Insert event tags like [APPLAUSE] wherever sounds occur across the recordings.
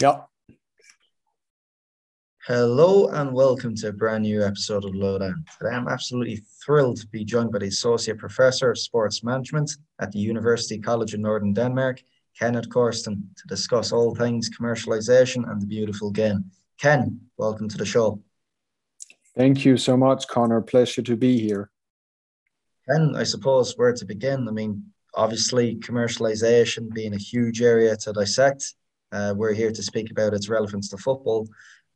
Yeah. Hello and welcome to a brand new episode of Lowdown. Today I'm absolutely thrilled to be joined by the Associate Professor of Sports Management at the University College of Northern Denmark, Kenneth Cortsen, to discuss all things commercialization and the beautiful game. Ken, welcome to the show. Thank you so much, Connor. Pleasure to be here. Ken, I suppose where to begin. I mean, obviously, commercialization being a huge area to dissect. Uh, we're here to speak about its relevance to football,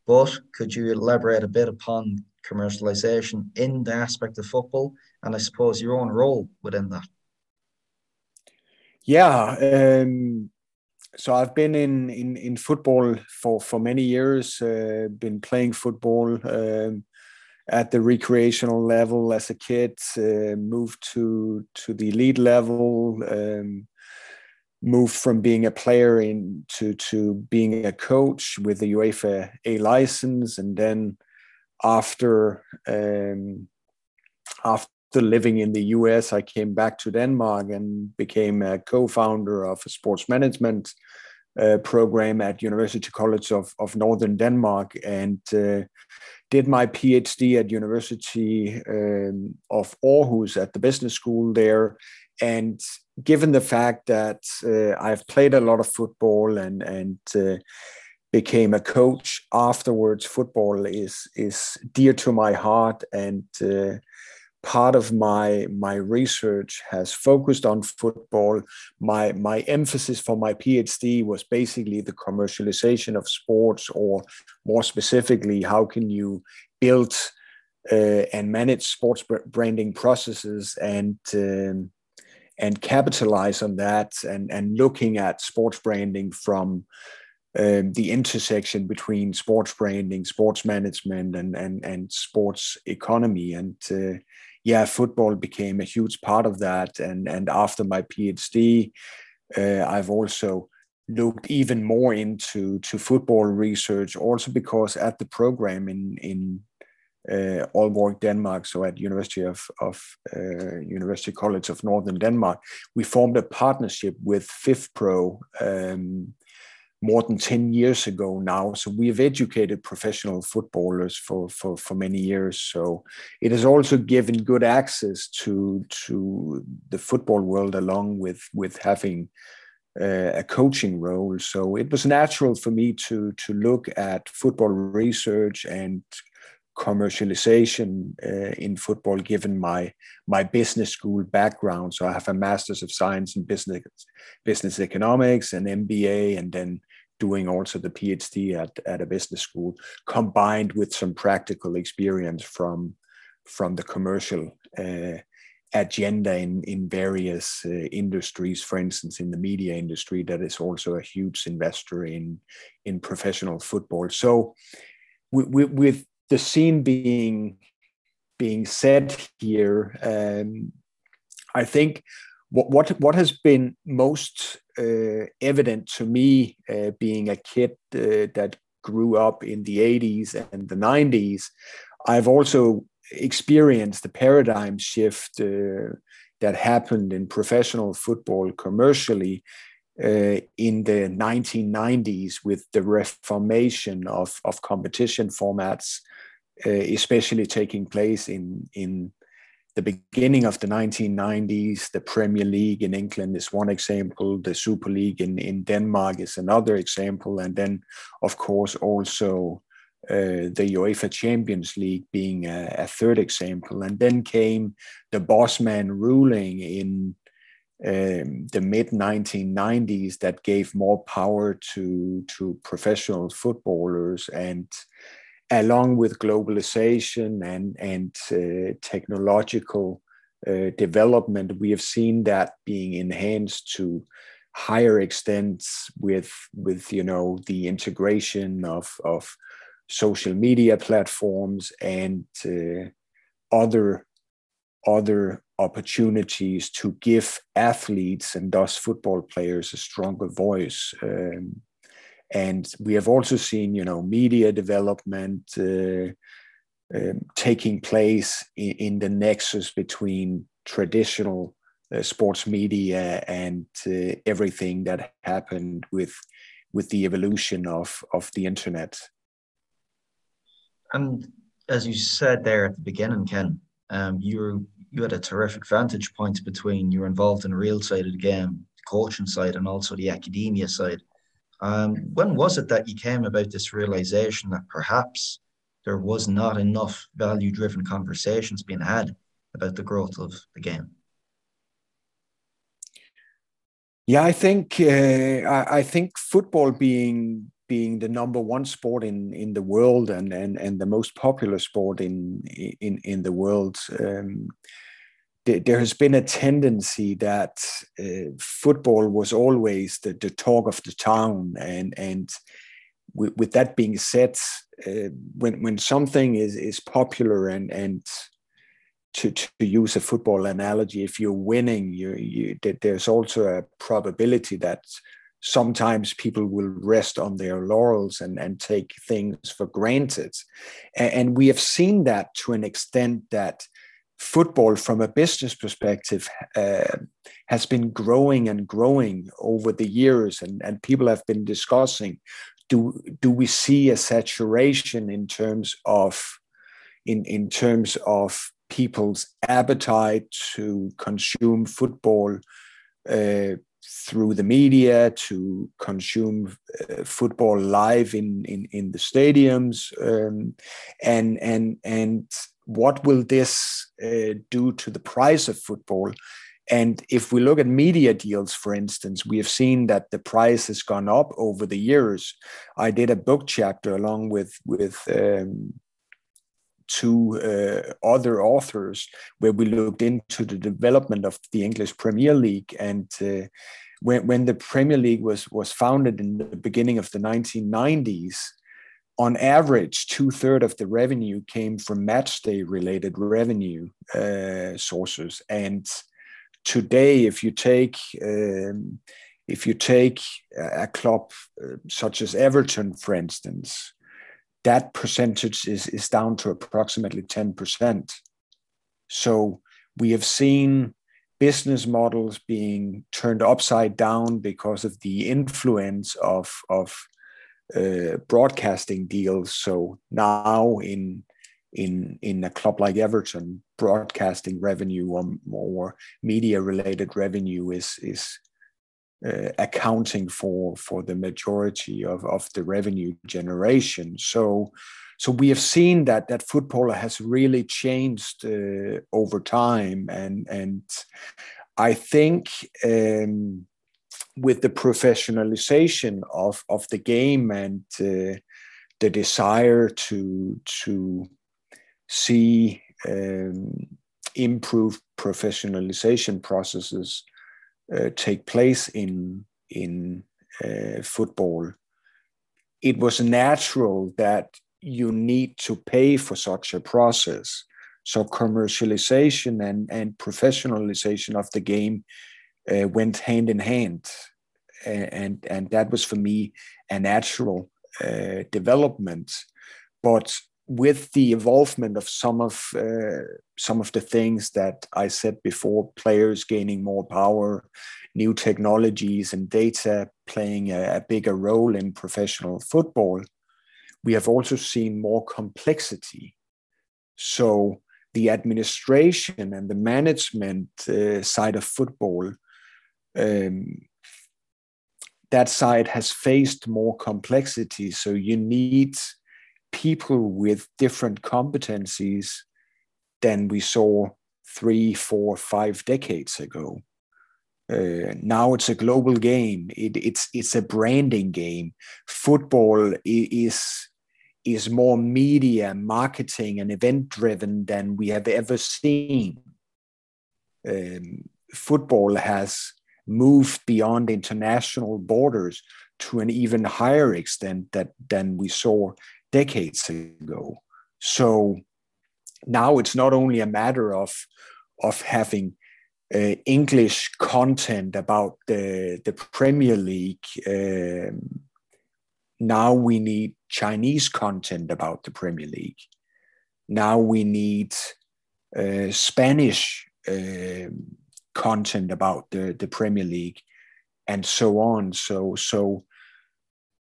but could you elaborate a bit upon commercialization in the aspect of football and I suppose your own role within that? Yeah. Um, so I've been in, in, in football for, for many years, uh, been playing football um, at the recreational level as a kid, uh, moved to, to the elite level, um, moved from being a player into to being a coach with the UEFA A license, and then after um, after living in the US, I came back to Denmark and became a co-founder of a sports management uh, program at University College of, of Northern Denmark, and uh, did my PhD at University um, of Aarhus at the business school there, and given the fact that uh, I've played a lot of football and and uh, became a coach afterwards, football is is dear to my heart, and uh, part of my my research has focused on football. My my emphasis for my PhD was basically the commercialization of sports, or more specifically, how can you build uh, and manage sports branding processes and um, and capitalize on that and, and looking at sports branding from um, the intersection between sports branding, sports management, and and and sports economy. And uh, yeah, football became a huge part of that. And and after my PhD, uh, I've also looked even more into to football research, also because at the program in in uh, Aalborg, Denmark, so at University of, of uh, University College of Northern Denmark, we formed a partnership with FIFPro um, more than 10 years ago now. So we have educated professional footballers for, for, for many years. So it has also given good access to, to the football world along with, with having uh, a coaching role. So it was natural for me to, to look at football research and commercialization uh, in football given my my business school background. So i have a masters of science in business business economics and mba and then doing also the phd at, at a business school combined with some practical experience from from the commercial uh, agenda in in various uh, industries for instance in the media industry that is also a huge investor in in professional football. So with, with the scene being being said here, um, I think what what what has been most uh, evident to me, uh, being a kid uh, that grew up in the 80s and the 90s, I've also experienced the paradigm shift uh, that happened in professional football commercially uh, in the 1990s with the reformation of, of competition formats especially taking place in in the beginning of the 1990s. The Premier League in England is one example. The Super League in in Denmark is another example, and then of course also. Uh, the UEFA Champions League being a, a, third example. And then came the Bosman ruling in um, the mid 1990s that gave more power to, to professional footballers and along with globalization and, and uh, technological uh, development, we have seen that being enhanced to higher extents with, with you know, the integration of, of social media platforms and uh, other, other opportunities to give athletes and thus football players a stronger voice. Um, and we have also seen, you know, media development uh, um, taking place in, in, the nexus between traditional uh, sports media and uh, everything that happened with with the evolution of of the internet. And as you said there at the beginning, Ken, um, you were you had a terrific vantage point between you were involved in the real side of the game, the coaching side, and also the academia side. Um, when was it that you came about this realization that perhaps there was not enough value-driven conversations being had about the growth of the game? Yeah, I think uh, I, I, think football being being the number one sport in, in the world and, and, and the most popular sport in in, in the world, um, there has been a tendency that uh, football was always the, the talk of the town and and with, with that being said uh, when when something is is popular and and to, to use a football analogy if you're winning you, you there's also a probability that sometimes people will rest on their laurels and, and take things for granted. And, and we have seen that to an extent that football from a business perspective uh, has been growing and growing over the years and, and people have been discussing do do we see a saturation in terms of in in terms of people's appetite to consume football uh, through the media to consume uh, football live in in, in the stadiums um, and and and what will this uh, do to the price of football? And if we look at media deals, for instance, we have seen that the price has gone up over the years. I did a book chapter along with with um, two uh, other authors where we looked into the development of the English Premier League and. Uh, when, when the Premier League was was founded in the beginning of the 1990s, on average, two thirds of the revenue came from match day related revenue uh, sources. And today, if you take um, if you take a club uh, such as Everton, for instance, that percentage is, is down to approximately 10%. So we have seen business models being turned upside down because of the influence of, of uh, broadcasting deals. So now in in in a club like Everton, broadcasting revenue or more media related revenue is is uh, accounting for for the majority of, of the revenue generation. So so we have seen that that football has really changed uh, over time, and and I think. Um, with the professionalization of of the game and uh, the desire to to see um, improved professionalization processes uh, take place in in uh, football, it was natural that you need to pay for such a process. So commercialization and, and professionalization of the game uh, went hand in hand, and and that was for me a natural uh, development. But with the involvement of some of uh, some of the things that I said before, players gaining more power, new technologies and data playing a, a bigger role in professional football, we have also seen more complexity. So the administration and the management uh, side of football um, that side has faced more complexity. So you need people with different competencies than we saw three, four, five decades ago. Uh, now it's a global game. It, it's it's a branding game. Football is is more media, marketing, and event driven than we have ever seen. Um, football has moved beyond international borders to an even higher extent that, than we saw decades ago. So now it's not only a matter of, of having uh, English content about the, the Premier League. Um, now we need Chinese content about the Premier League. Now we need uh, Spanish um, content about the, the Premier League and so on. So so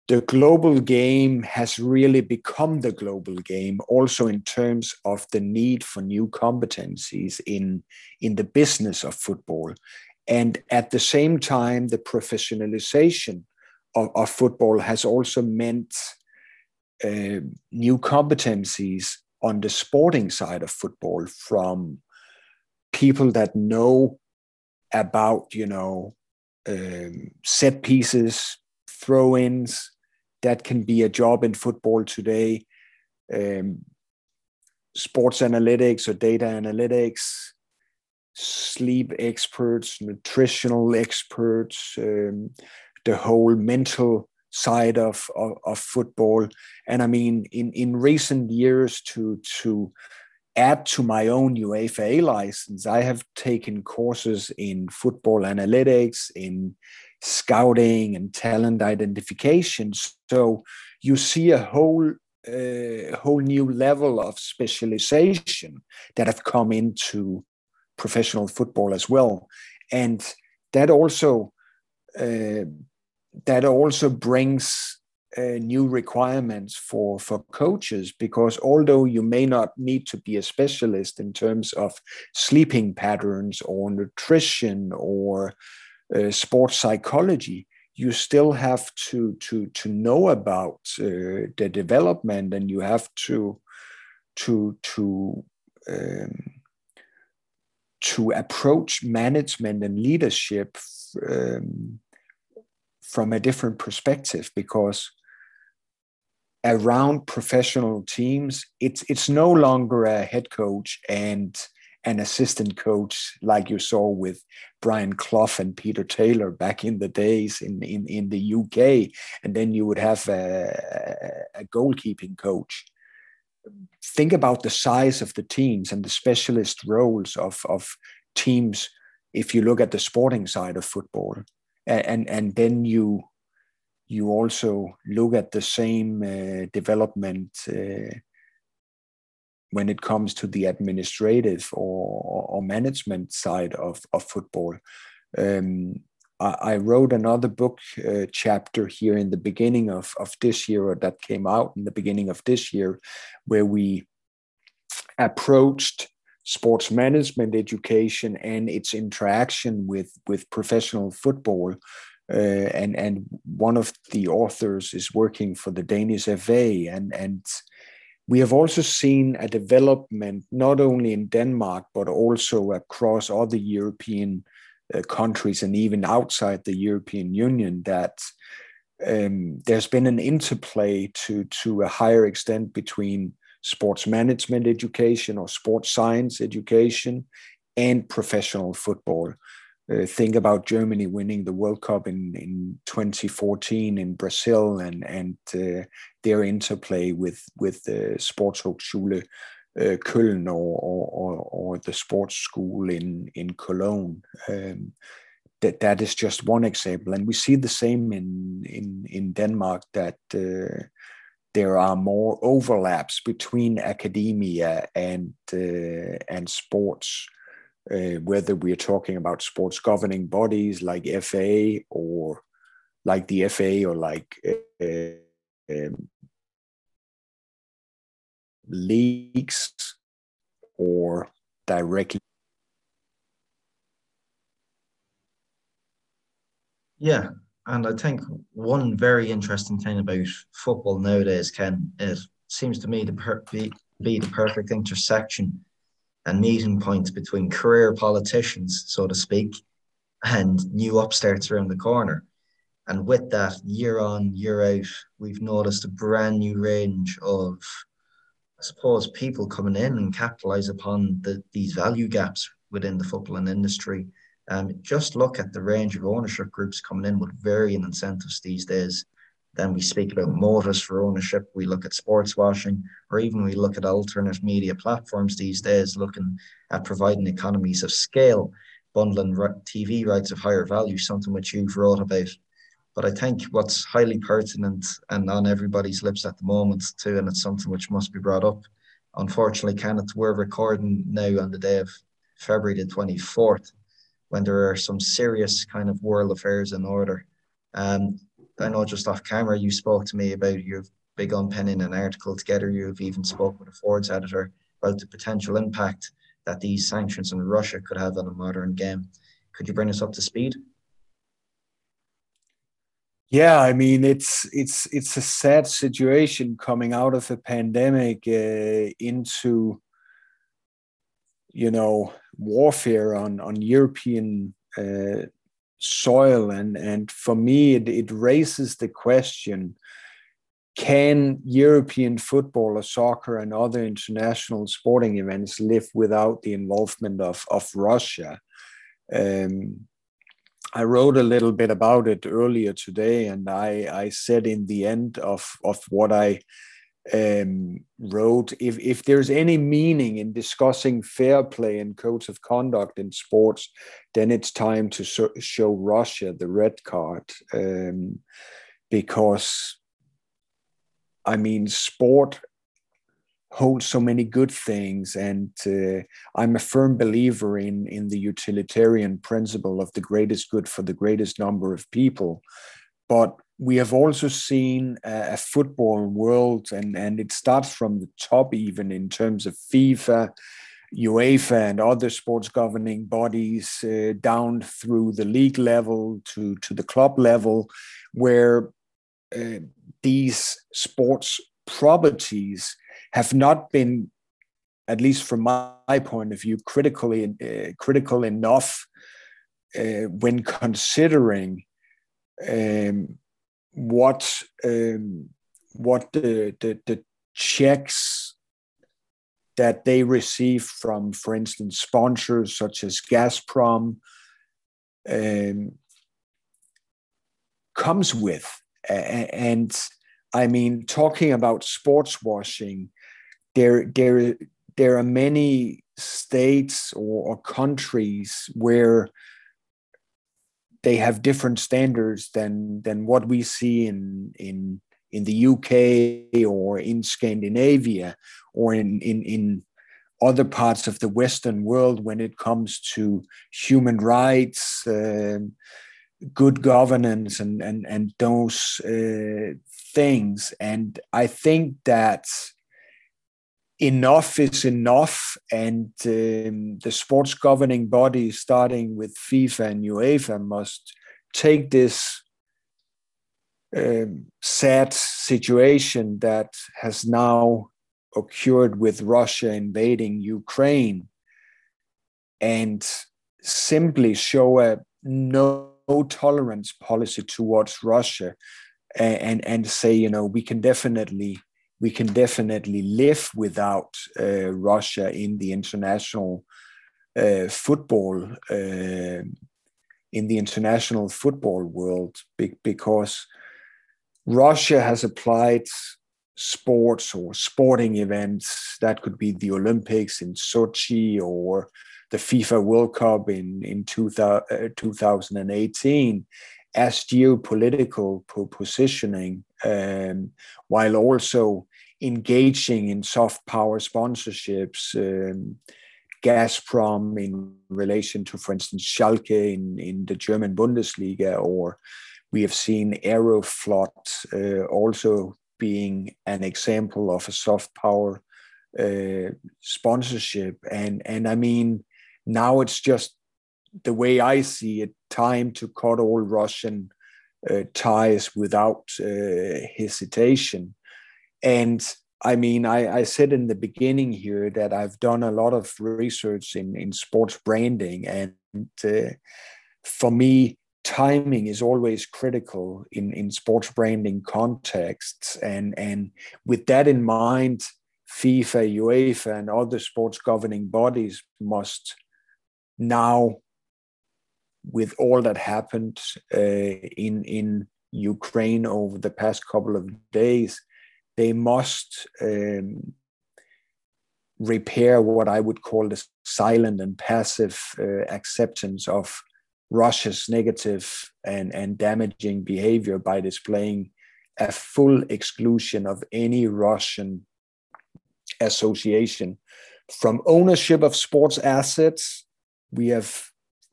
the global game has really become the global game also in terms of the need for new competencies in in the business of football and at the same time the professionalization of, of football has also meant uh, new competencies on the sporting side of football from people that know about you know um, set pieces throw-ins that can be a job in football today. Um, sports analytics or data analytics sleep experts nutritional experts um, the whole mental side of, of, of football. And i mean in in recent years to to add to my own UEFA license, I have taken courses in football analytics, in scouting and talent identification. So you see a whole uh, whole new level of specialization that have come into professional football as well, and that also uh, that also brings uh, new requirements for for coaches because although you may not need to be a specialist in terms of sleeping patterns or nutrition or uh, sports psychology you still have to to to know about uh, the development and you have to to to um, to approach management and leadership um, from a different perspective because around professional teams it's it's no longer a head coach and an assistant coach like you saw with Brian Clough and Peter Taylor back in the days in, in, in the UK. And then you would have a, a goalkeeping coach. Think about the size of the teams and the specialist roles of, of teams if you look at the sporting side of football. And, and then you you also look at the same uh, development uh, when it comes to the administrative or, or management side of, of football. Um, I, wrote another book uh, chapter here in the beginning of, of this year, or that came out in the beginning of this year, where we approached sports management education and its interaction with, with professional football uh, and and one of the authors is working for the Danish FA, and and we have also seen a development not only in Denmark but also across other European uh, countries and even outside the European Union that um, there's been an interplay to to a higher extent between sports management education or sports science education and professional football uh, think about Germany winning the World Cup in, in 2014 in Brazil and and uh, their interplay with with the Sportshochschule uh, Köln or, or, or the sports school in in Cologne. Um, that that is just one example, and we see the same in in in Denmark that. Uh, there are more overlaps between academia and uh, and sports uh, whether we're talking about sports governing bodies like FA or like the FA or like uh, um, leagues or directly. Yeah, and I think one very interesting thing about football nowadays, Ken, it seems to me to per- be, be the perfect intersection and meeting points between career politicians, so to speak, and new upstarts around the corner. And with that, year on, year out, we've noticed a brand new range of, I suppose, people coming in and capitalize upon the, these value gaps within the footballing industry. Um, just look at the range of ownership groups coming in with varying incentives these days. Then we speak about motives for ownership. We look at sports washing, or even we look at alternate media platforms these days, looking at providing economies of scale, bundling TV rights of higher value, something which you've wrote about. But I think what's highly pertinent and on everybody's lips at the moment too, and it's something which must be brought up. Unfortunately, Kenneth, we're recording now on the day of February the 24th, when there are some serious kind of world affairs in order. Um, I know just off camera you spoke to me about you've big on penning an article together. You've even spoke with a Forbes editor about the potential impact that these sanctions on Russia could have on a modern game. Could you bring us up to speed? Yeah, I mean it's it's it's a sad situation coming out of a pandemic uh, into you know warfare on on European uh, soil, and and for me it, it raises the question: Can European football or soccer and other international sporting events live without the involvement of of Russia? Um, I wrote a little bit about it earlier today, and I, I said in the end of, of what I um, wrote if, if there's any meaning in discussing fair play and codes of conduct in sports, then it's time to so, show Russia the red card. Um, because, I mean, sport holds so many good things and uh, i'm a firm believer in in the utilitarian principle of the greatest good for the greatest number of people but we have also seen a, football world and and it starts from the top even in terms of fifa UEFA and other sports governing bodies uh, down through the league level to, to the club level, where uh, these sports properties have not been, at least from my point of view, critically uh, critical enough uh, when considering um, what um, what the, the, the checks that they receive from, for instance, sponsors such as Gazprom um, comes with. And I mean, talking about sports washing, there there there are many states or, or countries where they have different standards than than what we see in in in the UK or in Scandinavia or in in in other parts of the Western world when it comes to human rights, uh, good governance, and and and those uh, things. And I think that enough is enough, and um, the sports governing body, starting with FIFA and UEFA, must take this um, sad situation that has now occurred with Russia invading Ukraine and simply show a no, no tolerance policy towards Russia. And, and, and say you know we can definitely we can definitely live without uh, Russia in the international uh, football uh, in the international football world because Russia has applied sports or sporting events. That could be the Olympics in Sochi or the FIFA World Cup in in 2000, uh, 2018 as geopolitical positioning, um, while also engaging in soft power sponsorships, um, Gazprom in relation to, for instance, Schalke in, in the German Bundesliga, or we have seen Aeroflot uh, also being an example of a soft power uh, sponsorship. And, and I mean, now it's just the way I see it, time to cut all Russian uh, ties without uh, hesitation. And I mean, I, I, said in the beginning here that I've done a lot of research in, in sports branding. And uh, for me, timing is always critical in, in sports branding contexts. And, and with that in mind, FIFA, UEFA, and other sports governing bodies must now, with all that happened uh, in, in Ukraine over the past couple of days, they must um, repair what I would call the silent and passive uh, acceptance of Russia's negative and, and damaging behavior by displaying a full exclusion of any Russian association from ownership of sports assets. We have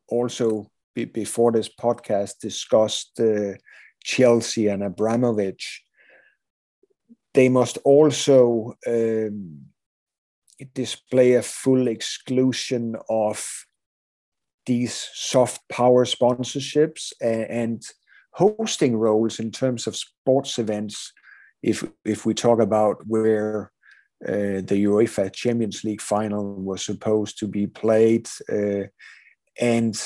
also, before this podcast, discussed uh, Chelsea and Abramovich, they must also um, display a full exclusion of these soft power sponsorships and, and hosting roles in terms of sports events. If if we talk about where uh, the UEFA Champions League final was supposed to be played, uh, and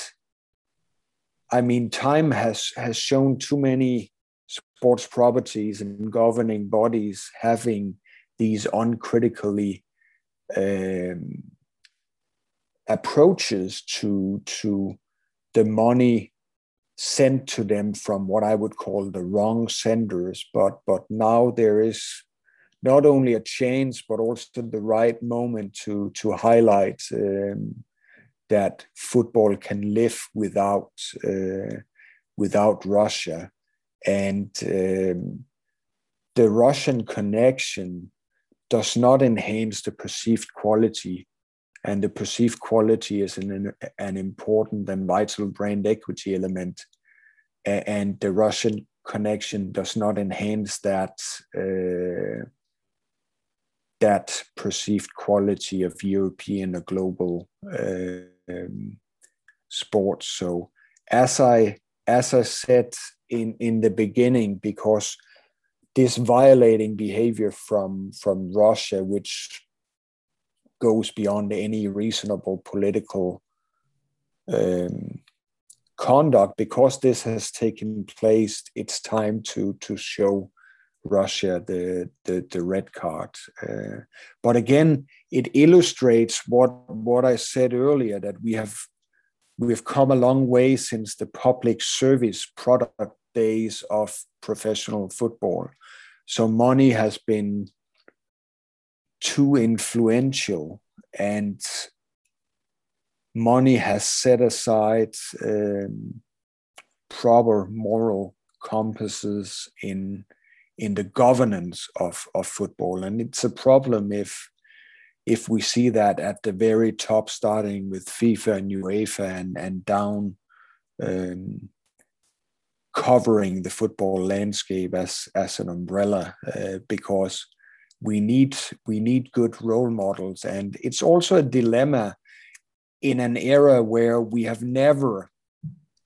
I mean, time has has shown too many sports properties and governing bodies having these uncritically um, approaches to to the money sent to them from what I would call the wrong senders. But but now there is not only a change, but also the right moment to to highlight um, that football can live without uh, without Russia, and um, the Russian connection does not enhance the perceived quality, and the perceived quality is an an important and vital brand equity element, and the Russian connection does not enhance that. Uh, that perceived quality of European or global uh, um, sports. So as I as I said in in the beginning, because this violating behavior from from Russia, which goes beyond any reasonable political um, conduct, because this has taken place, it's time to to show Russia the the, the red card. Uh, but again, it illustrates what what I said earlier that we have we have come a long way since the public service product days of professional football. So money has been too influential and money has set aside um, proper moral compasses in in the governance of, of football. And it's a problem if if we see that at the very top, starting with FIFA and UEFA and, and down um, covering the football landscape as as an umbrella uh, because we need we need good role models. And it's also a dilemma in an era where we have never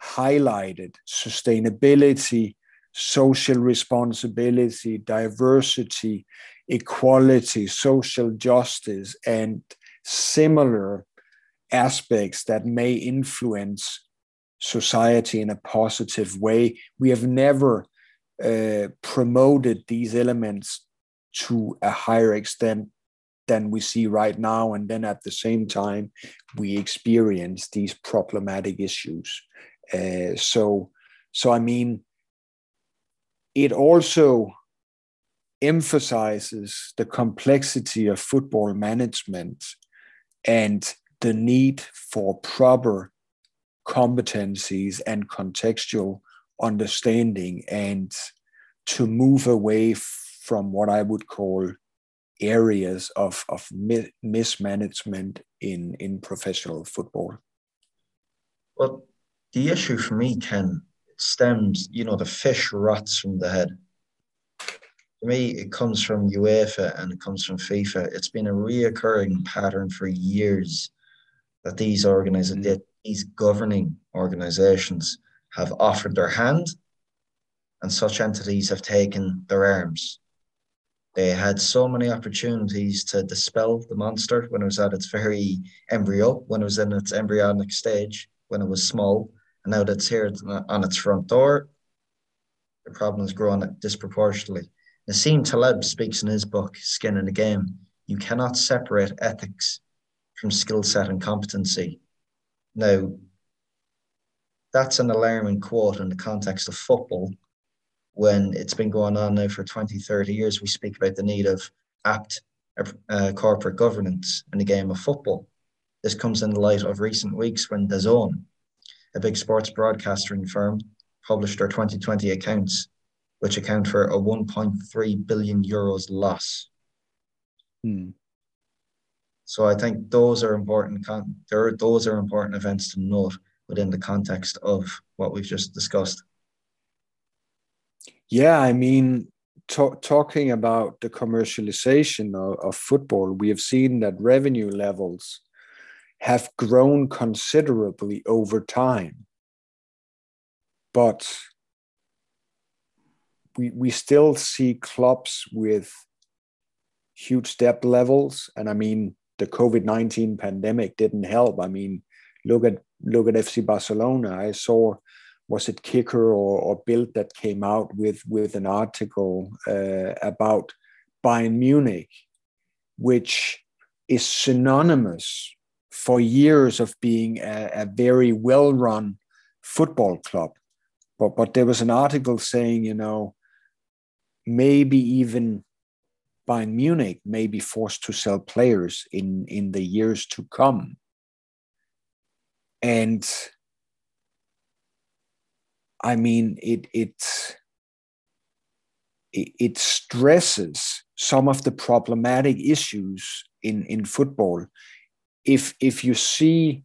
highlighted sustainability social responsibility, diversity, equality, social justice, and similar aspects that may influence society in a positive way. We have never uh, promoted these elements to a higher extent than we see right now. And then at the same time, we experience these problematic issues. Uh, so, so I mean, it also emphasizes the complexity of football management and the need for proper competencies and contextual understanding and to move away from what I would call areas of, of mismanagement in, in professional football. Well, the issue for me, Ken, stems, you know, the fish rots from the head. For me, it comes from UEFA and it comes from FIFA. It's been a reoccurring pattern for years that these organizations, mm. these governing organizations have offered their hand and such entities have taken their arms. They had so many opportunities to dispel the monster when it was at its very embryo, when it was in its embryonic stage, when it was small. And now that it's here on its front door, the problem has grown disproportionately. Nassim Taleb speaks in his book, Skin in the Game. You cannot separate ethics from skill set and competency. Now, that's an alarming quote in the context of football when it's been going on now for 20, 30 years. We speak about the need of apt uh, corporate governance in the game of football. This comes in the light of recent weeks when DAZN a big sports broadcasting firm, published their 2020 accounts, which account for a 1.3 billion euros loss. Hmm. So I think those are important. Con- there, those are important events to note within the context of what we've just discussed. Yeah, I mean, talking about the commercialization of, of football, we have seen that revenue levels have grown considerably over time. But we, we still see clubs with huge debt levels. And I mean, the COVID 19 pandemic didn't help. I mean, look at look at FC Barcelona. I saw was it Kicker or, or Bild that came out with with an article uh, about Bayern Munich, which is synonymous for years of being a, a very well run football club. But but there was an article saying, you know, maybe even Bayern Munich may be forced to sell players in, in the years to come. And I mean, it, it, it stresses some of the problematic issues in, in football. If, if you see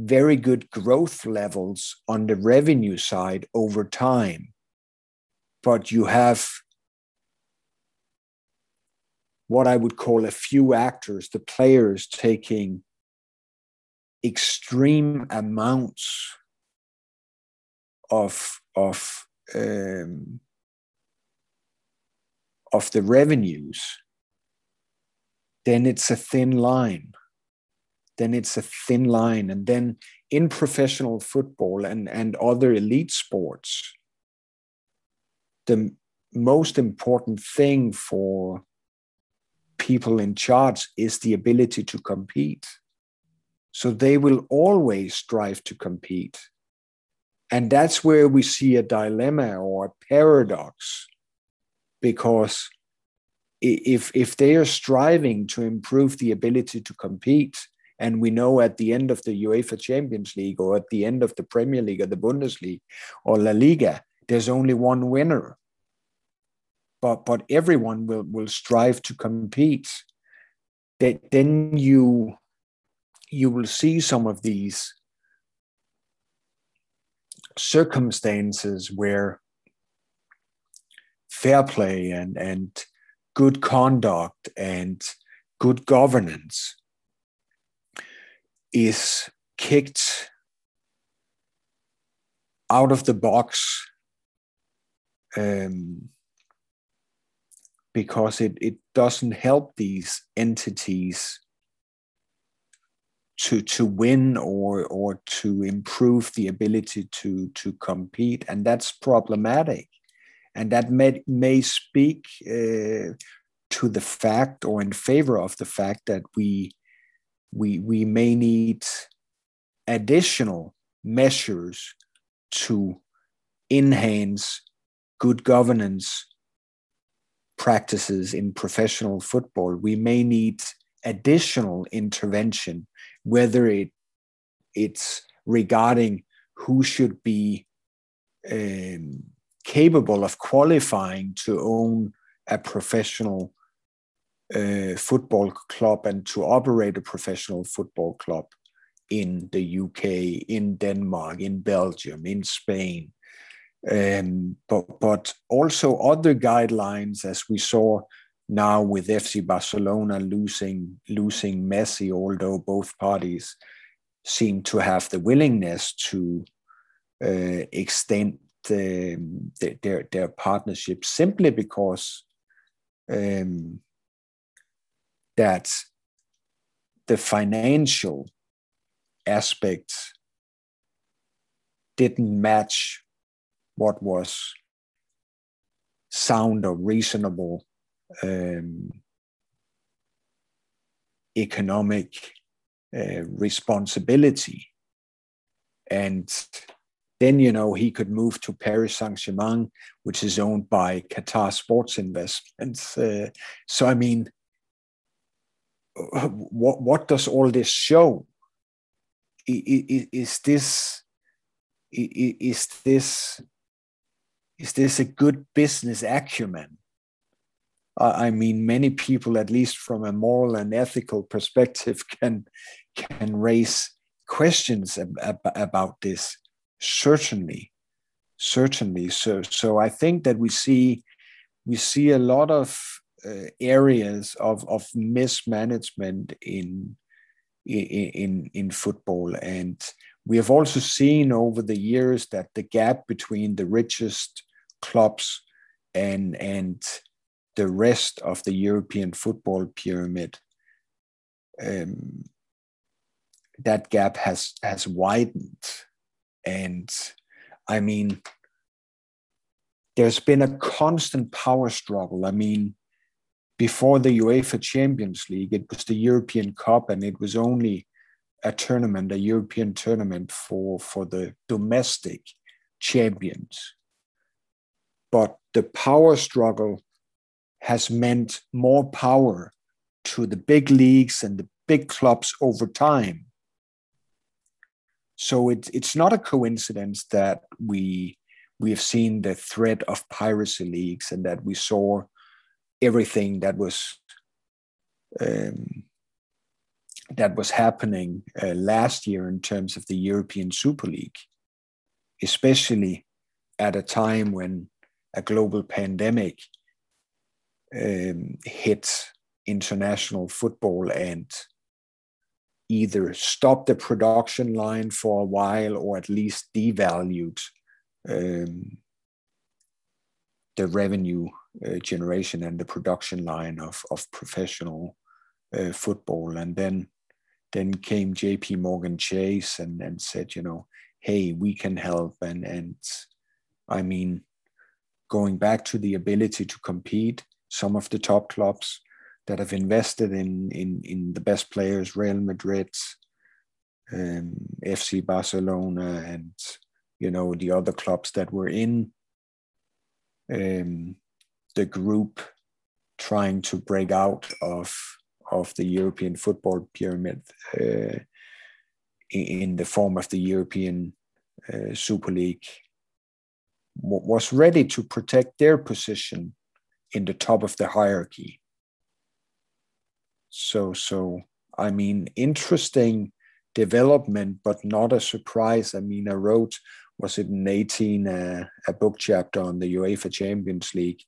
very good growth levels on the revenue side over time, but you have what I would call a few actors, the players taking extreme amounts of of um, of the revenues, then it's a thin line. Then it's a thin line, and then in professional football and and other elite sports, the most important thing for people in charge is the ability to compete. So they will always strive to compete. And that's where we see a dilemma or a paradox, because if, if they are striving to improve the ability to compete, and we know at the end of the UEFA Champions League or at the end of the Premier League or the Bundesliga or La Liga, there's only one winner. But but everyone will will strive to compete. That then you you will see some of these circumstances where fair play and and good conduct and good governance is kicked out of the box um, because it, it doesn't help these entities to to win or or to improve the ability to to compete and that's problematic. And that may may speak uh, to the fact or in favor of the fact that we we we may need additional measures to enhance good governance practices in professional football, we may need additional intervention, whether it it's regarding who should be um, capable of qualifying to own a professional uh, football club and to operate a professional football club in the UK, in Denmark, in Belgium, in Spain, um, but, but also other guidelines, as we saw now with FC Barcelona losing losing Messi, although both parties seem to have the willingness to uh, extend um, their their partnership simply because um, that the financial aspects didn't match what was sound or reasonable um, economic uh, responsibility. And then, you know, he could move to Paris Saint Germain, which is owned by Qatar Sports Investments. Uh, so, I mean, what, what does all this show? Is this is this is this a good business acumen? I mean, many people, at least from a moral and ethical perspective, [LAUGHS] can can raise questions ab- about this, certainly. certainly. So so I think that we see we see a lot of uh, areas of of mismanagement in in in football and we have also seen over the years that the gap between the richest clubs and and the rest of the European football pyramid um, that gap has has widened. And i mean there's been a constant power struggle. I mean before the UEFA Champions League it was the European Cup and it was only a tournament a European tournament for for the domestic champions but the power struggle has meant more power to the big leagues and the big clubs over time. So it, it's not a coincidence that we we have seen the threat of piracy leagues and that we saw everything that was um, that was happening uh, last year in terms of the European Super League, especially at a time when a global pandemic um, hit international football and either stopped the production line for a while or at least devalued um, the revenue uh, generation and the production line of, of professional uh, football. And then then came JP Morgan Chase and, and said, you know, hey, we can help. And and I mean, going back to the ability to compete, some of the top clubs that have invested in in in the best players, Real Madrid, um, FC Barcelona, and you know the other clubs that were in um, the group trying to break out of of the European football pyramid uh, in the form of the European uh, Super League was ready to protect their position in the top of the hierarchy. So so i mean interesting development but not a surprise. I mean i wrote was it in 18 uh, a book chapter on the uefa champions league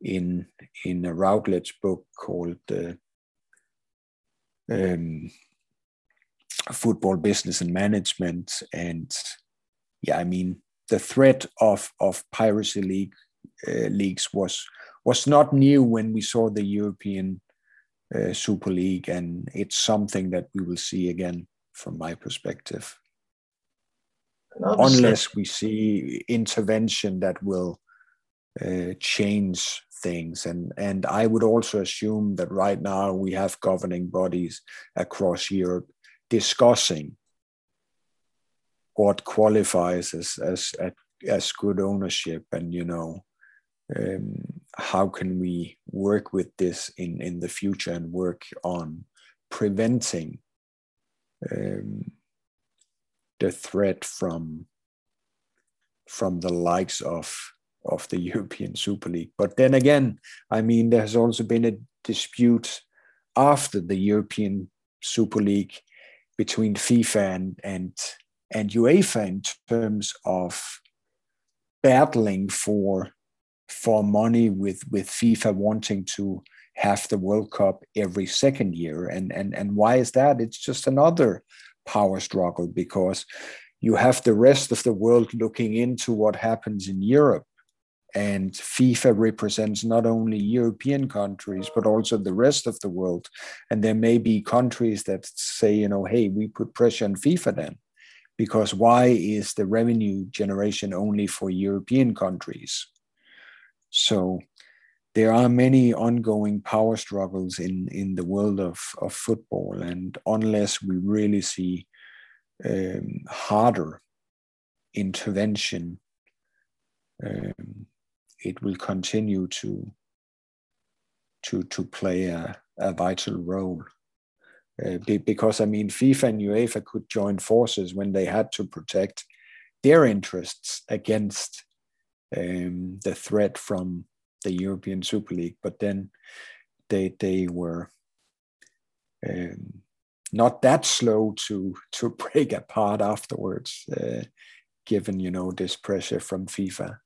in in a routledge book called uh, um, football business and management and yeah i mean the threat of of piracy league uh, leagues was was not new when we saw the european uh, Super League, and it's something that we will see again from my perspective. Unless we see intervention that will uh, change things, and and I would also assume that right now we have governing bodies across Europe discussing what qualifies as as as good ownership, and you know um, how can we work with this in, in the future and work on preventing um, the threat from from the likes of of the [LAUGHS] European Super League. But then again, I mean, there has also been a dispute after the European Super League between FIFA and and, and UEFA in terms of battling for for money with with FIFA wanting to have the World Cup every second year. And and and why is that? It's just another power struggle because you have the rest of the world looking into what happens in Europe. And FIFA represents not only European countries, but also the rest of the world. And there may be countries that say, you know, hey, we put pressure on FIFA then. Because why is the revenue generation only for European countries? So there are many ongoing power struggles in, in the world of, of football. And unless we really see um, harder intervention, um, it will continue to, to, to play a, a vital role. Uh, because I mean, FIFA and UEFA could join forces when they had to protect their interests against um, the threat from the European Super League, but then they they were um, not that slow to to [LAUGHS] break apart afterwards. Uh, given you know this pressure from FIFA.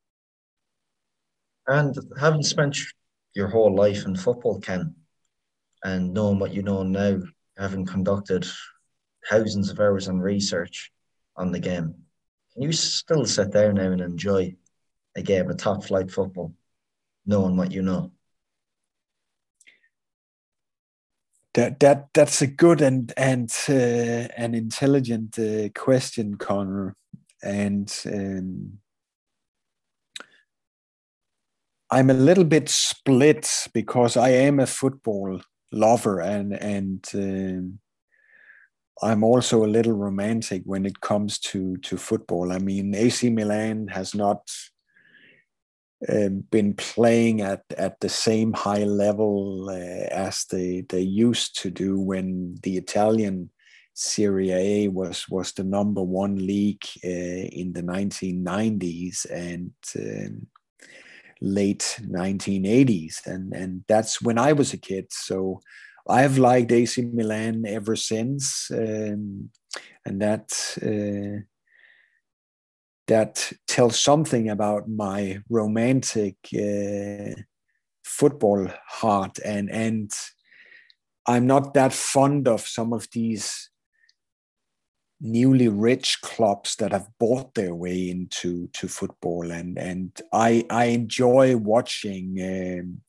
And having spent your whole life in football, Ken, and knowing what you know now, having conducted thousands of hours in research on the game, can you still sit there now and enjoy a game of top flight football, knowing what you know? That that that's a good and and uh, an intelligent uh, question, Connor, and um, I'm a little bit split because I am a football lover and and um, I'm also a little romantic when it comes to to football. I mean, AC Milan has not um, been playing at at the same high level uh, as they they used to do when the Italian Serie A was was the number one league uh, in the 1990s and um, late 1980s, and and that's when I was a kid. So I've liked AC Milan ever since, um, and that. Uh, that tells something about my romantic uh, football heart and and I'm not that fond of some of these newly rich clubs that have bought their way into to football. And and I I enjoy watching um,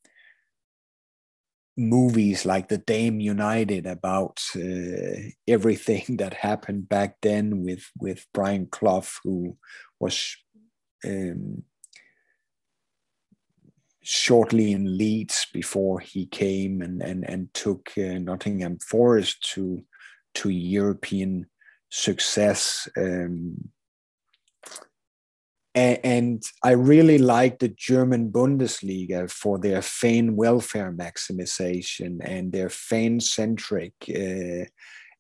movies like the Damned United about uh, everything [LAUGHS] that happened back then with with Brian Clough, who was um, shortly in Leeds before he came and and and took uh, Nottingham Forest to to European success. Um, and I really like the German Bundesliga for their fan welfare maximization and their fan centric uh,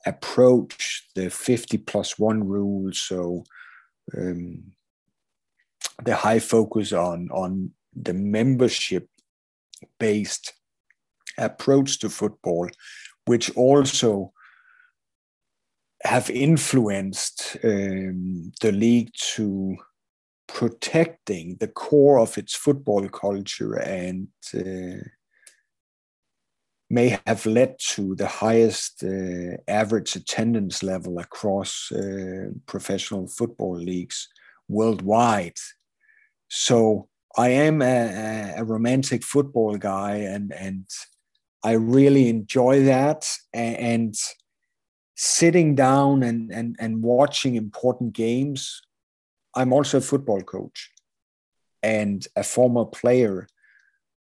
approach, the 50 plus one rule. So um, the high focus on, on the membership based approach to football, which also have influenced um, the league to protecting the core of its football culture and uh, may have led to the highest uh, average attendance level across uh, professional football leagues worldwide. So I am a, a, romantic football guy, and and I really enjoy that. And sitting down and and and watching important games I'm also a football coach and a former player.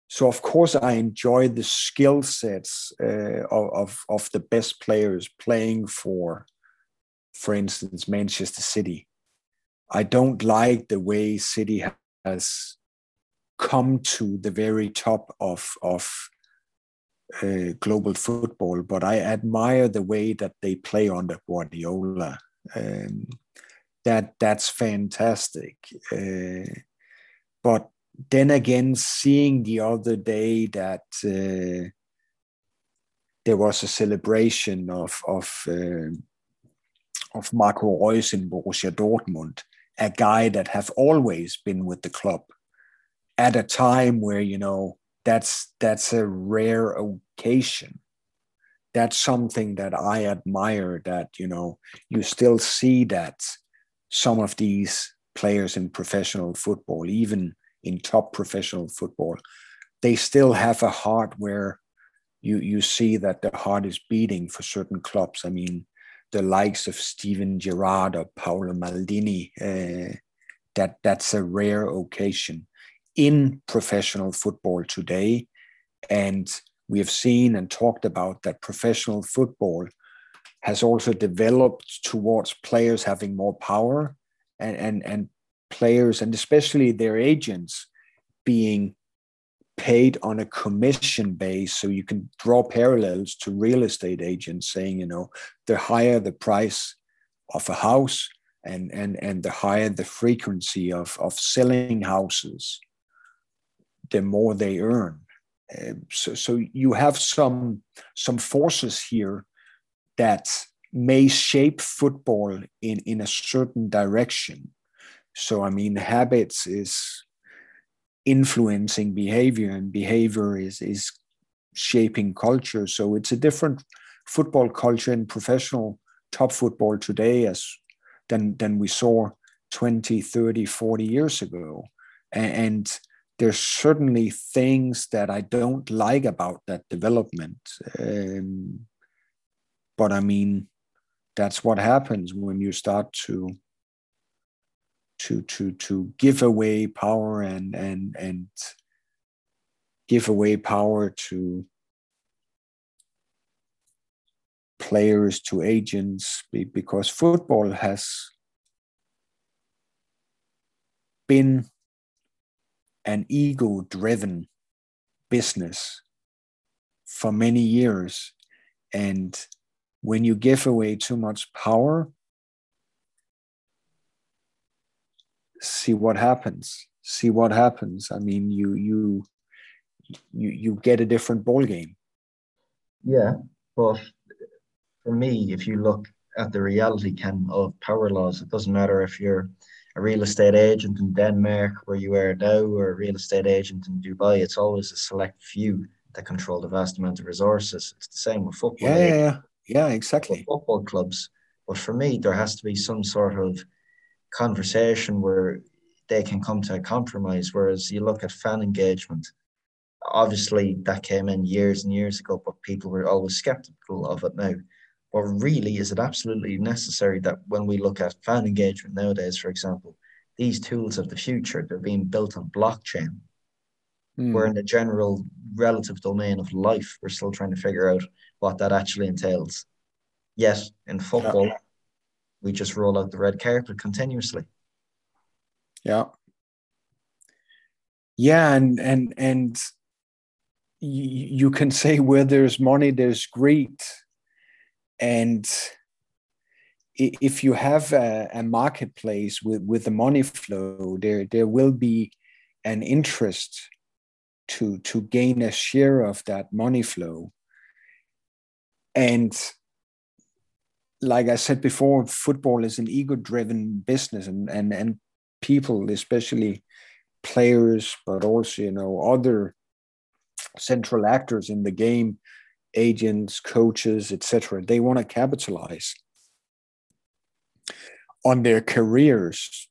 So of course I enjoy the skill sets uh, of, of the best players playing for, for instance, Manchester City. I don't like the way City has come to the very top of of uh, global football, but I admire the way that they play under Guardiola. Um, that that's fantastic. Uh, but then again, seeing the other day that uh, there was a celebration of of uh, of Marco Reus in Borussia Dortmund, a guy that have always been with the club, at a time where you know that's that's a rare occasion. That's something that I admire. That you know you still see that some of these players in professional football, even in top professional football, they still have a heart where you you see that the heart is beating for certain clubs. I mean, the likes of Steven Gerrard or Paolo Maldini, uh, that that's a rare occasion in professional football today, and we have seen and talked about that professional football has also developed towards players having more power and, and, and players and especially their agents being paid on a commission base. So you can draw parallels to real estate agents saying you know the higher the price of a house and and and the higher the frequency of of selling houses the more they earn. Uh, so so you have some some forces here that may shape football in, in a certain direction. so i mean habits is influencing behavior and behavior is is shaping culture. So it's a different football culture in professional top football today as than than we saw 20 30 40 years ago. And, and there's certainly things that i don't like about that development um, but i mean that's what happens when you start to to to to give away power and and and give away power to players to agents because football has been an ego driven business for many years. And when you give away too much power see what happens. See what happens. I mean you you you you get a different ball game yeah but for me if you look at the reality Ken of power laws it doesn't matter if you're a real estate agent in denmark where you are now or a real estate agent in dubai it's always a select few that control the vast amount of resources. It's the same with football yeah yeah, yeah, yeah exactly. Football clubs. But for me there has to be some sort of conversation where they can come to a compromise. Whereas you look at fan engagement, obviously that came in years and years ago, but people were always skeptical of it now. But really, is it absolutely necessary that when we look at fan engagement nowadays, for example, these tools of the future, they're being built on blockchain. Mm. We're in the general relative domain of life. We're still trying to figure out what that actually entails. Yet in football, yeah we just roll out the red carpet continuously. Yeah. Yeah, and and and you can say where there's money, there's greed, and if you have a, a marketplace with with the money flow, there there will be an interest to to gain a share of that money flow, and like I said before, football is an ego-driven business, and and and people, especially players, but also you know other central actors in the game, agents, coaches, etc. They want to capitalize on their careers,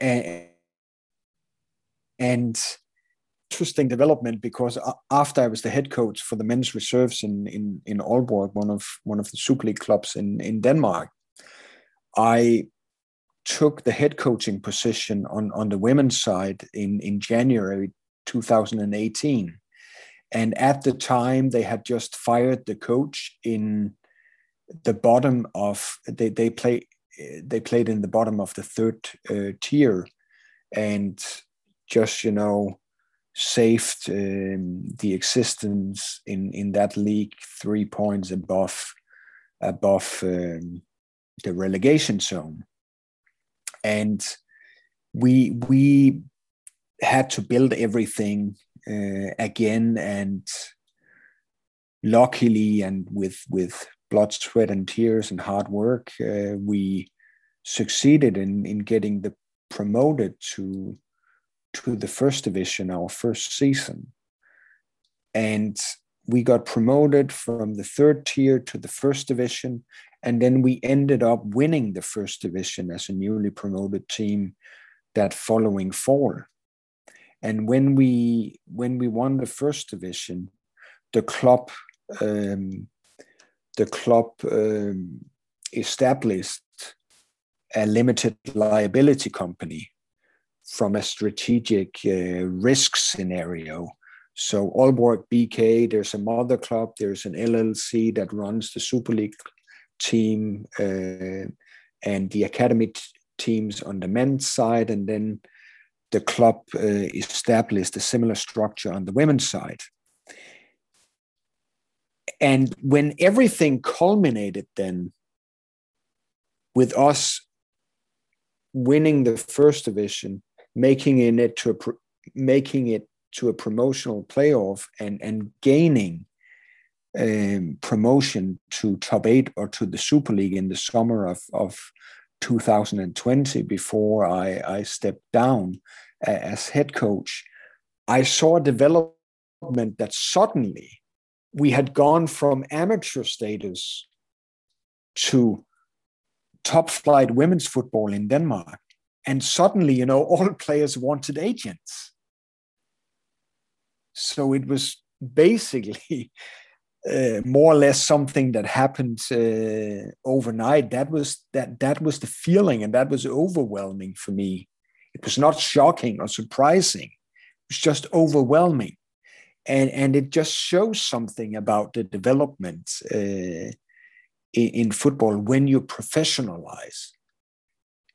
and and interesting development because after I was the head coach for the men's reserves in in in Aalborg, one of one of the Super League clubs in in Denmark, I took the head coaching position on on the women's side in in January 2018, and at the time they had just fired the coach in the bottom of they they play they played in the bottom of the third uh, tier, and just you know saved um, the existence in in that league three points above above um, the relegation zone. And we we had to build everything uh, again and luckily and with with blood sweat and tears and hard work uh, we succeeded in in getting the promoted to to the first division our first season. And we got promoted from the third tier to the first division. And then we ended up winning the first division as a newly promoted team that following fall. And when we when we won the first division, the club um, the club um, established a limited liability company from a strategic uh, risk scenario. So Aalborg BK, there's a mother club, there's an LLC that runs the Super League team uh, and the academy t- teams on the men's side, and then the club uh, established a similar structure on the women's side. And when everything culminated, then with us winning the first division making it to a making it to a promotional playoff and and gaining um, promotion to top eight or to the Super League in the summer of of 2020 before I, I stepped down as head coach, I saw a development that suddenly we had gone from amateur status to top flight women's football in Denmark. And suddenly, you know, [LAUGHS] all players wanted agents. So it was basically uh, more or less something that happened uh, overnight. That was that that was the feeling, and that was overwhelming for me. It was not shocking or surprising. It was just overwhelming, and and it just shows something about the development uh, in, in football when you professionalize,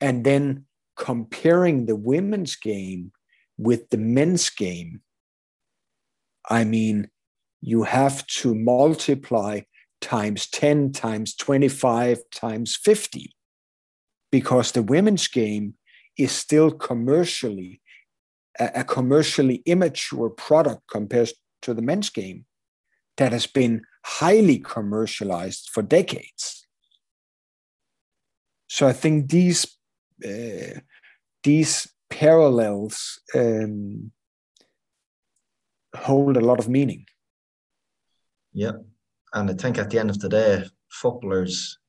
and then comparing the women's game with the men's game. I mean, you have to multiply times 10 times 25 times 50 because the women's game is still commercially a, commercially immature product compared to the men's game that has been highly commercialized for decades. So i think these uh, these parallels um, hold a lot of meaning yeah. And I think at the end of the day, footballers,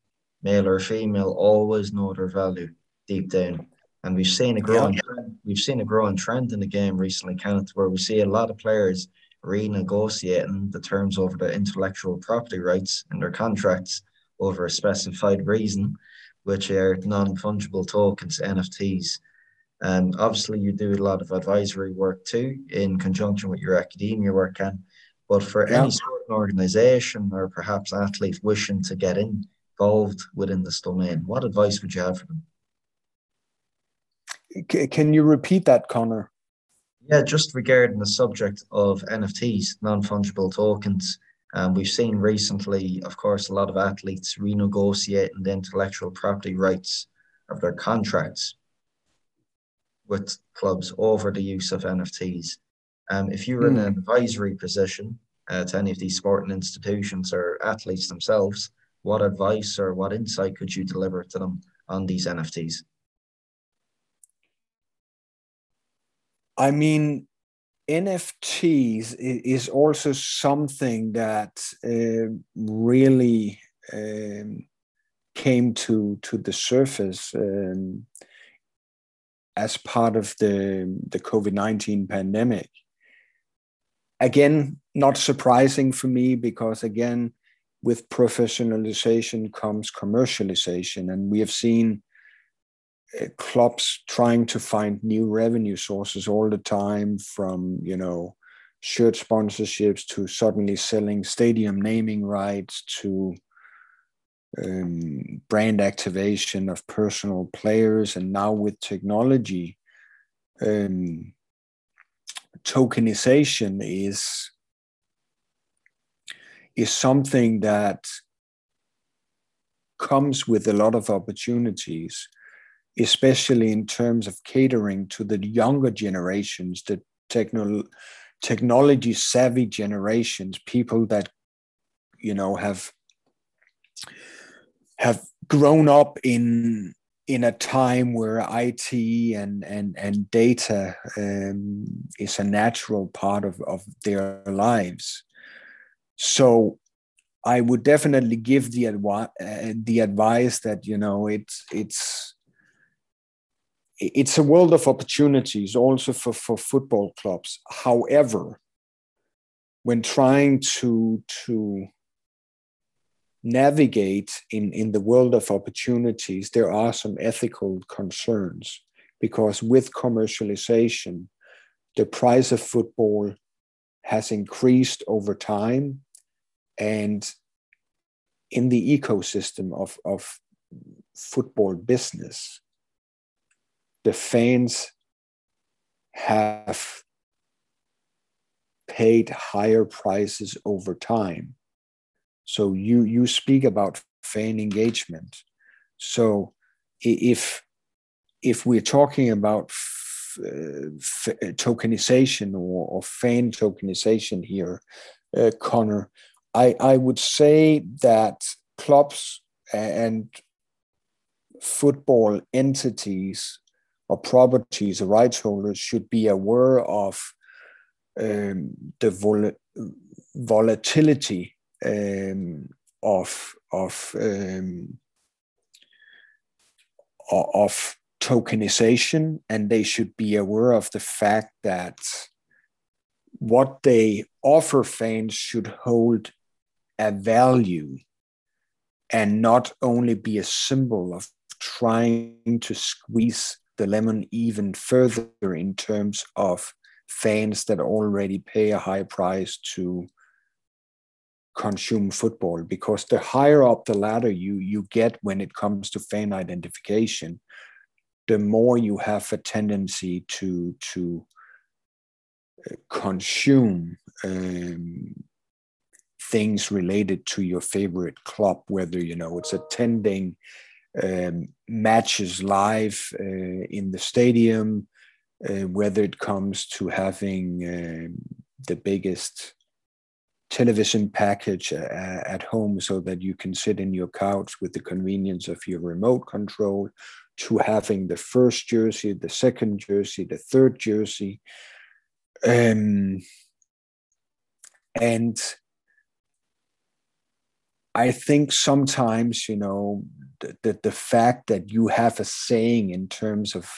male or female, always know their value deep down. And we've seen a growing yeah. trend. We've seen a growing trend in the game recently, Kenneth, where we see a lot of players renegotiating the terms over the intellectual property rights in their contracts over a specified reason, which are non-fungible tokens, NFTs. And obviously, you do a lot of advisory work too, in conjunction with your academia work, Ken. But for yeah. any sort of organization or perhaps athlete wishing to get involved within this domain, what advice would you have for them? Can you repeat that, Connor? Yeah, just regarding the subject of NFTs, non fungible tokens. Um, we've seen recently, of course, a lot of athletes renegotiating the intellectual property rights of their contracts with clubs over the use of NFTs. Um, if you were in an hmm. advisory position uh, to any of these sporting institutions or athletes themselves, what advice or what insight could you deliver to them on these NFTs? I mean, NFTs is also something that uh, really um, came to to the surface um, as part of the the COVID nineteen pandemic again, not surprising for me because, again, with professionalization comes commercialization. And we have seen uh, clubs trying to find new revenue sources all the time from, you know, shirt sponsorships to suddenly selling stadium naming rights to um, brand activation of personal players. And now with technology, um, tokenization is is something that comes with a lot of opportunities, especially in terms of catering to the younger generations, the techno- technology savvy generations, people that you know have have grown up in in a time where IT and and and data um, is a natural part of of their lives. So I would definitely give the advi- uh, the advice that you know it's it's it's a world of opportunities also for for football clubs. However, when trying to to navigate in, in the world of opportunities, there are some ethical concerns because with commercialization, the price of football has increased over time. And in the ecosystem of, of football business, the fans have paid higher prices over time so you you speak about fan engagement. So if if we're talking about f- f- tokenization or, or, fan tokenization here, uh, Connor, I I would say that clubs and football entities or properties or rights holders should be aware of um, the vol- volatility um, of of um, of tokenization, and they should be aware of the fact that what they offer fans should hold a value and not only be a symbol of trying to squeeze the lemon even further in terms of fans that already pay a high price to consume football because the higher up the ladder you you get when it comes to fan identification the more you have a tendency to to uh, consume um, things related to your favorite club whether you know it's attending um, matches live uh, in the stadium uh, whether it comes to having um, the biggest television package uh, at home so that you can sit in your couch with the convenience of your remote control to having the first jersey the second jersey the third jersey um, and i think sometimes you know the, the, the fact that you have a saying in terms of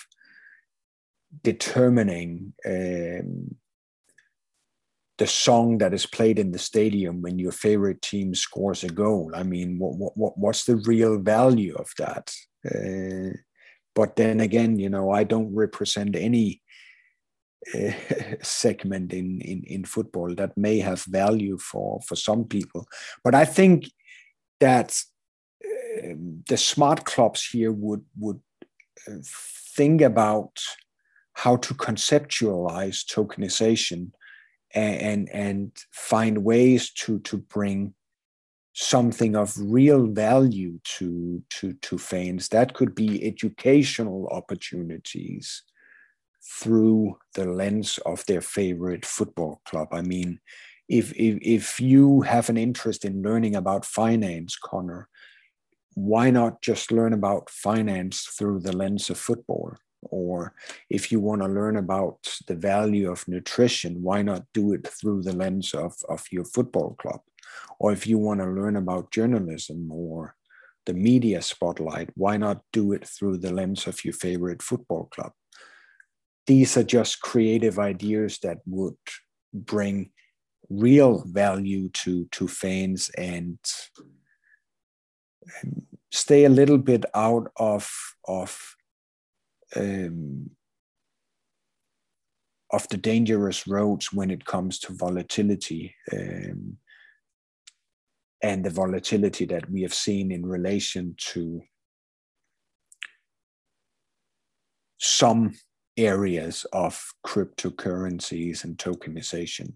determining um, the song that is played in the stadium when your favorite team scores a goal. I mean, what, what, what's the real value of that? Uh, but then again, you know, I don't represent any uh, [LAUGHS] segment in, in, in football that may have value for, for some people. But I think that uh, the smart clubs here would, would uh, think about how to conceptualize tokenization and and find ways to to bring something of real value to to to fans. That could be educational opportunities through the lens of their favorite football club. I mean if if, if you have an interest in learning about finance connor why not just learn about finance through the lens of football or if you want to learn about the value of nutrition, why not do it through the lens of, of your football club? Or if you want to learn about journalism or the media spotlight, why not do it through the lens of your favorite football club? These are just creative ideas that would bring real value to, to fans and um, stay a little bit out of, of um, of the dangerous roads when it comes to volatility um, and the volatility that we have seen in relation to some areas of cryptocurrencies and tokenization.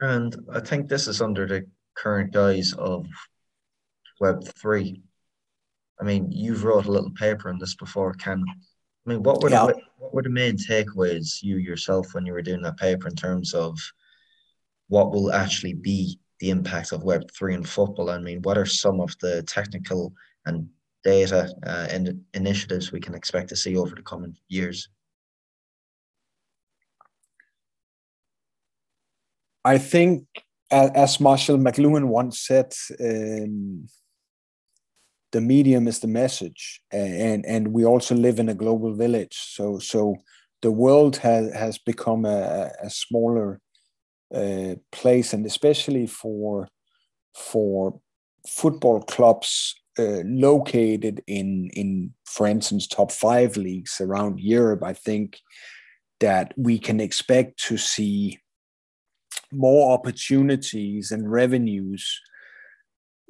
And I think this is under the current guise of Web3. I mean, you've wrote a little paper on this before, Ken. I mean, what were yeah. the, what were the main takeaways you yourself when you were doing that paper in terms of what will actually be the impact of Web three in football? I mean, what are some of the technical and data uh, and initiatives we can expect to see over the coming years? I think, as Marshall McLuhan once said, um, the medium is the message. And and we also live in a global village. So so the world has has become a, a smaller uh, place and especially for for football clubs uh, located in in for instance top 5 leagues around Europe. I think that we can expect to see more opportunities and revenues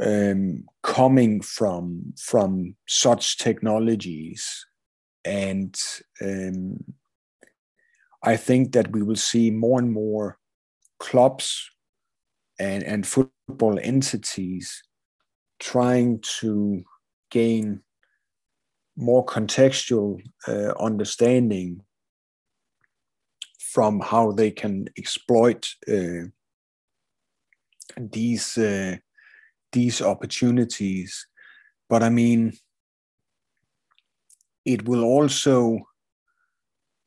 um, coming from from such technologies, and um, I think that we will see more and more clubs and and football entities trying to gain more contextual uh, understanding from how they can exploit uh, these uh, these opportunities. But I mean, it will also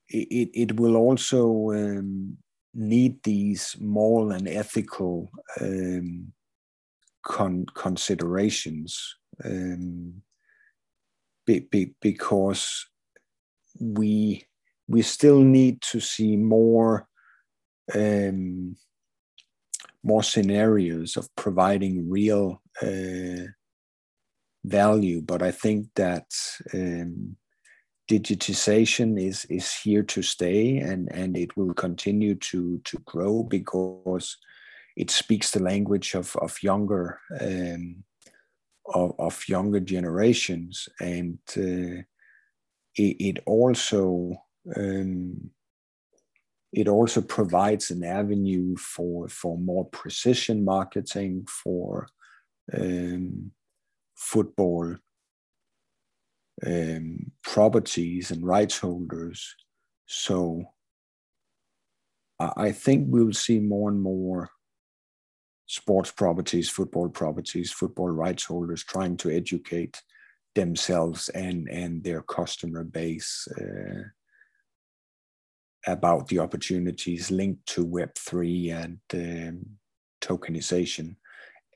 it, it will also um, need these moral and ethical um, con- considerations um, be, be, because we we still need to see more um, more scenarios of providing real uh, value. But I think that um, digitization is is here to stay, and and it will continue to to grow because it speaks the language of of younger um, of, of younger generations, and uh, it, it also um, it also provides an avenue for for more precision marketing for um, football um, properties and rights holders. So I think we'll see more and more sports properties, football properties, football rights holders trying to educate themselves and and their customer base uh, about the opportunities linked to Web three and um, tokenization,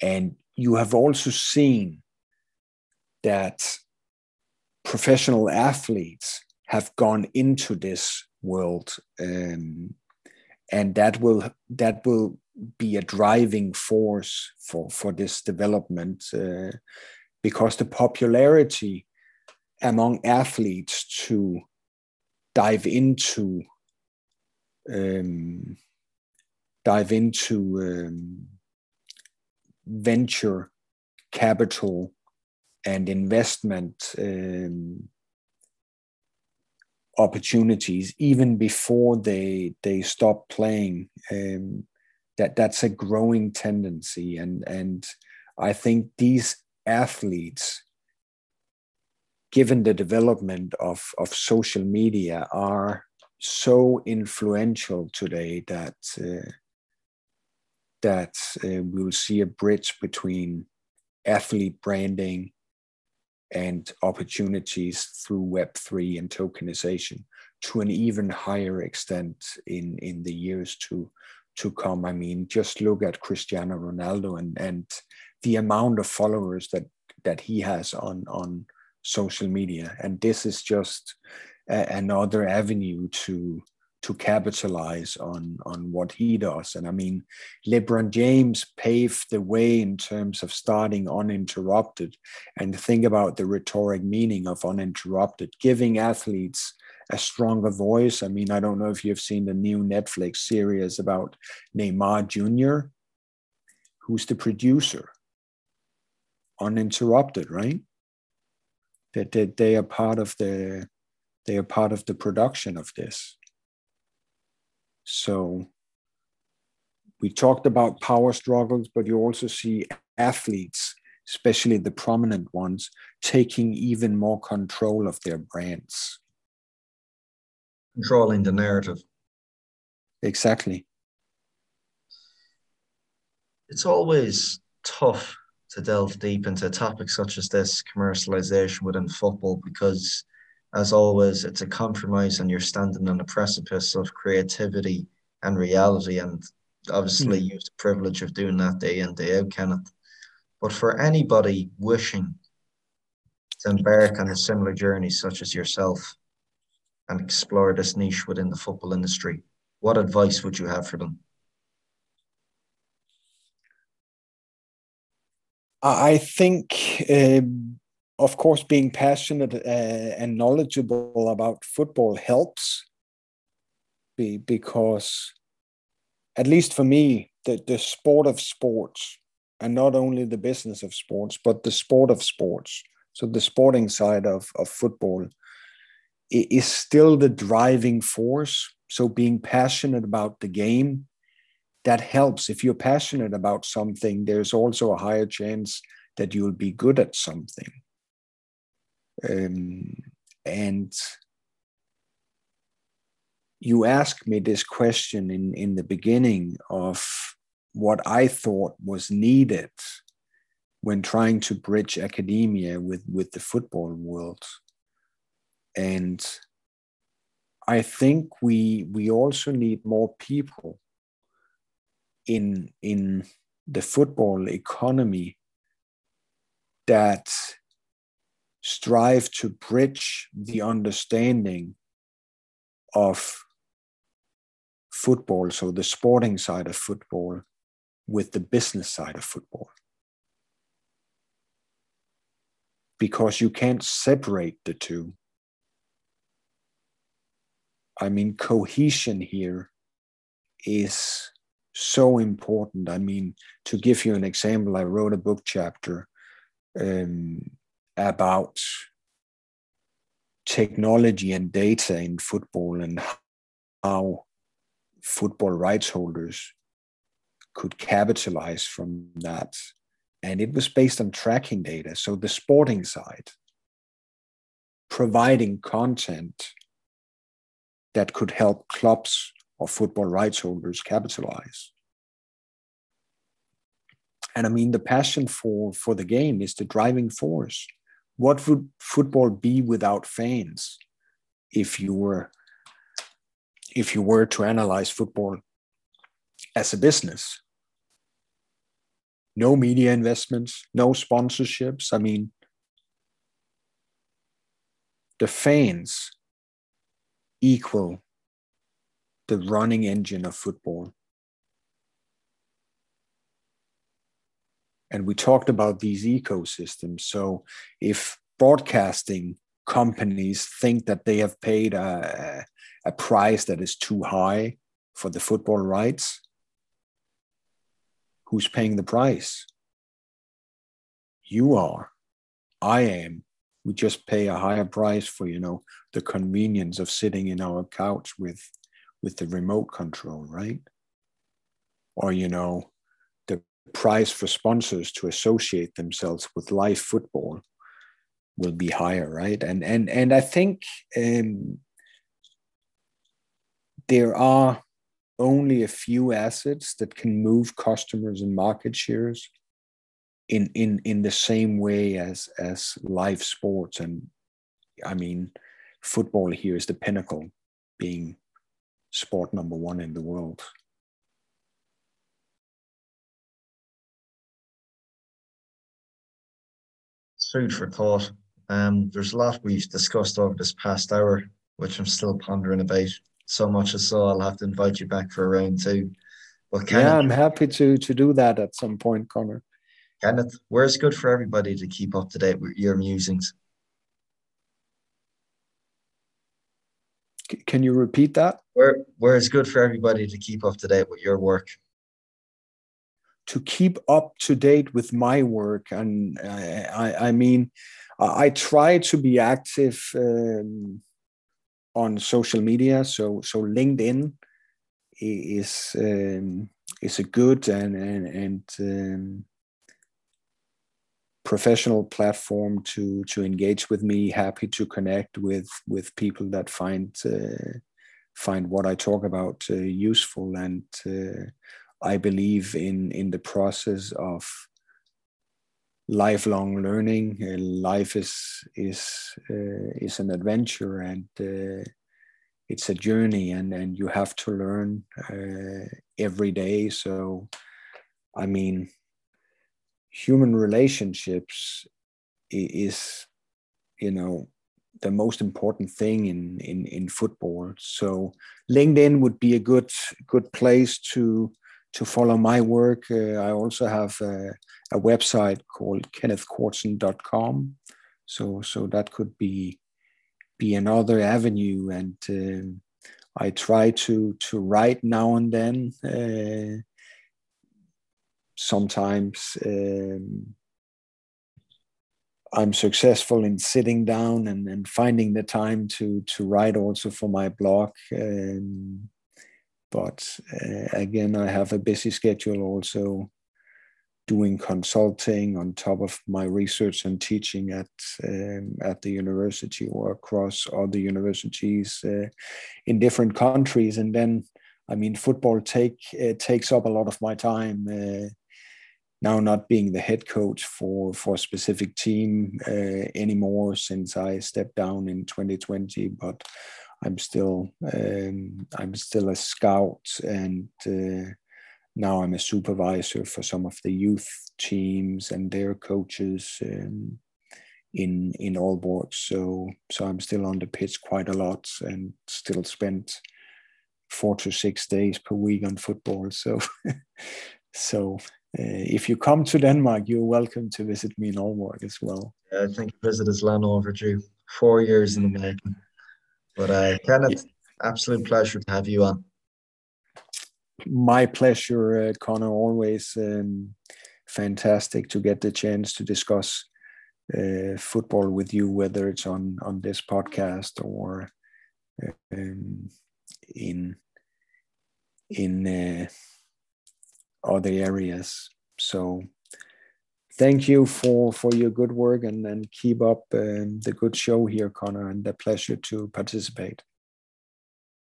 and you have also seen that professional athletes have gone into this world um, and that will that will be a driving force for for this development uh, because the popularity among athletes to dive into um, dive into um, venture capital and investment um, opportunities even before they they stop playing. Um, that that's a growing tendency. And and I think these athletes given the development of of social media are so influential today that uh, that uh, we'll see a bridge between athlete branding and opportunities through Web3 and tokenization to an even higher extent in, in the years to, to come. I mean, just look at Cristiano Ronaldo and, and the amount of followers that, that he has on, on social media. And this is just a, another avenue to, to capitalize on on what he does. And I mean, LeBron James paved the way in terms of starting uninterrupted. And think about the rhetoric meaning of uninterrupted, giving athletes a stronger voice. I mean, I don't know if you've seen the new Netflix series about Neymar Jr., who's the producer. Uninterrupted, right? That, that they are part of the they are part of the production of this so we talked about power struggles, but you also see athletes, especially the prominent ones, taking even more control of their brands. Controlling the narrative. Exactly. It's always tough to delve deep into topics such as this commercialization within football because as always, it's a compromise and you're standing on a precipice of creativity and reality. And obviously, mm. you have the privilege of doing that day in, day out, Kenneth. But for anybody wishing to embark on a similar journey, such as yourself, and explore this niche within the football industry, what advice would you have for them? I think um, of course, being passionate uh, and knowledgeable about football helps, be, because, at least for me, the, the sport of sports, and not only the business of sports, but the sport of sports, so the sporting side of, of football, is still the driving force. So, being passionate about the game, that helps. If you're passionate about something, there's also a higher chance that you'll be good at something um, and you asked me this question in, in the beginning of what I thought was needed when trying to bridge academia with, with the football world. and I think we we also need more people in in the football economy that strive to bridge the understanding of football, so the sporting side of football, with the business side of football. Because you can't separate the two. I mean, cohesion here is so important. I mean, to give you an example, I wrote a book chapter um, about technology and data in football and how football rights holders could capitalize from that. And it was based on tracking data. So the sporting side, providing content that could help clubs or football rights holders capitalize. And I mean, the passion for, for the game is the driving force. What would football be without fans if you were if you were to analyze football as a business? No media investments, no sponsorships. I mean, the fans equal the running engine of football. And we talked about these ecosystems. So if broadcasting companies think that they have paid a, a price that is too high for the football rights, who's paying the price? You are. I am. We just pay a higher price for, you know, the convenience of sitting in our couch with with the remote control, right? Or, you know, price for sponsors to associate themselves with live football will be higher, right? And and and I think um, there are only a few assets that can move customers and market shares in in in the same way as as live sports and i mean football here is the pinnacle being sport number one in the world. Food for thought. Um, there's a lot we've discussed over this past hour, which I'm still pondering about. So much as so, I'll have to invite you back for a round two. But Kenneth, yeah, I'm happy to to do that at some point, Connor. Kenneth, where's good for everybody to keep up to date with your musings? Can you repeat that? Where where it's good for everybody to keep up to date with your work. To keep up to date with my work, and I, I, I mean, I try to be active um, on social media. So so LinkedIn is um, is a good and and and um, professional platform to to engage with me happy to connect with with people that find uh, find what i talk about uh, useful and uh, i believe in in the process of lifelong learning uh, life is is uh, is an adventure and uh, it's a journey and and you have to learn every day. So i mean human relationships is you know the most important thing in in in football. So linkedin would be a good good place to to follow my work uh, i also have a, a website called kennethcortsen.com so so that could be be another avenue and um, i try to to write now and then uh, sometimes um, I'm successful in sitting down and, and finding the time to to write also for my blog. Um, but uh, again, I have a busy schedule also doing consulting on top of my research and teaching at um, at the university or across other universities uh, in different countries. And then, I mean, football take uh, takes up a lot of my time. Uh, now not being the head coach for for a specific team uh, anymore since I stepped down in 2020, but I'm still um, I'm still a scout and uh, now I'm a supervisor for some of the youth teams and their coaches um, in in Aalborg. So so I'm still on the pitch quite a lot and still spend four to six days per week on football. So [LAUGHS] so uh, if you come to Denmark, you're welcome to visit me in Aalborg as well. Yeah, I think a visit is long overdue. Four years in the making. But uh, Kenneth, yeah. absolute pleasure to have you on. My pleasure, uh, Connor. Always um, fantastic to get the chance to discuss uh, football with you, whether it's on on this podcast or um, in in uh, other areas. So thank you for for your good work and and keep up um, the good show here, Connor, and the pleasure to participate.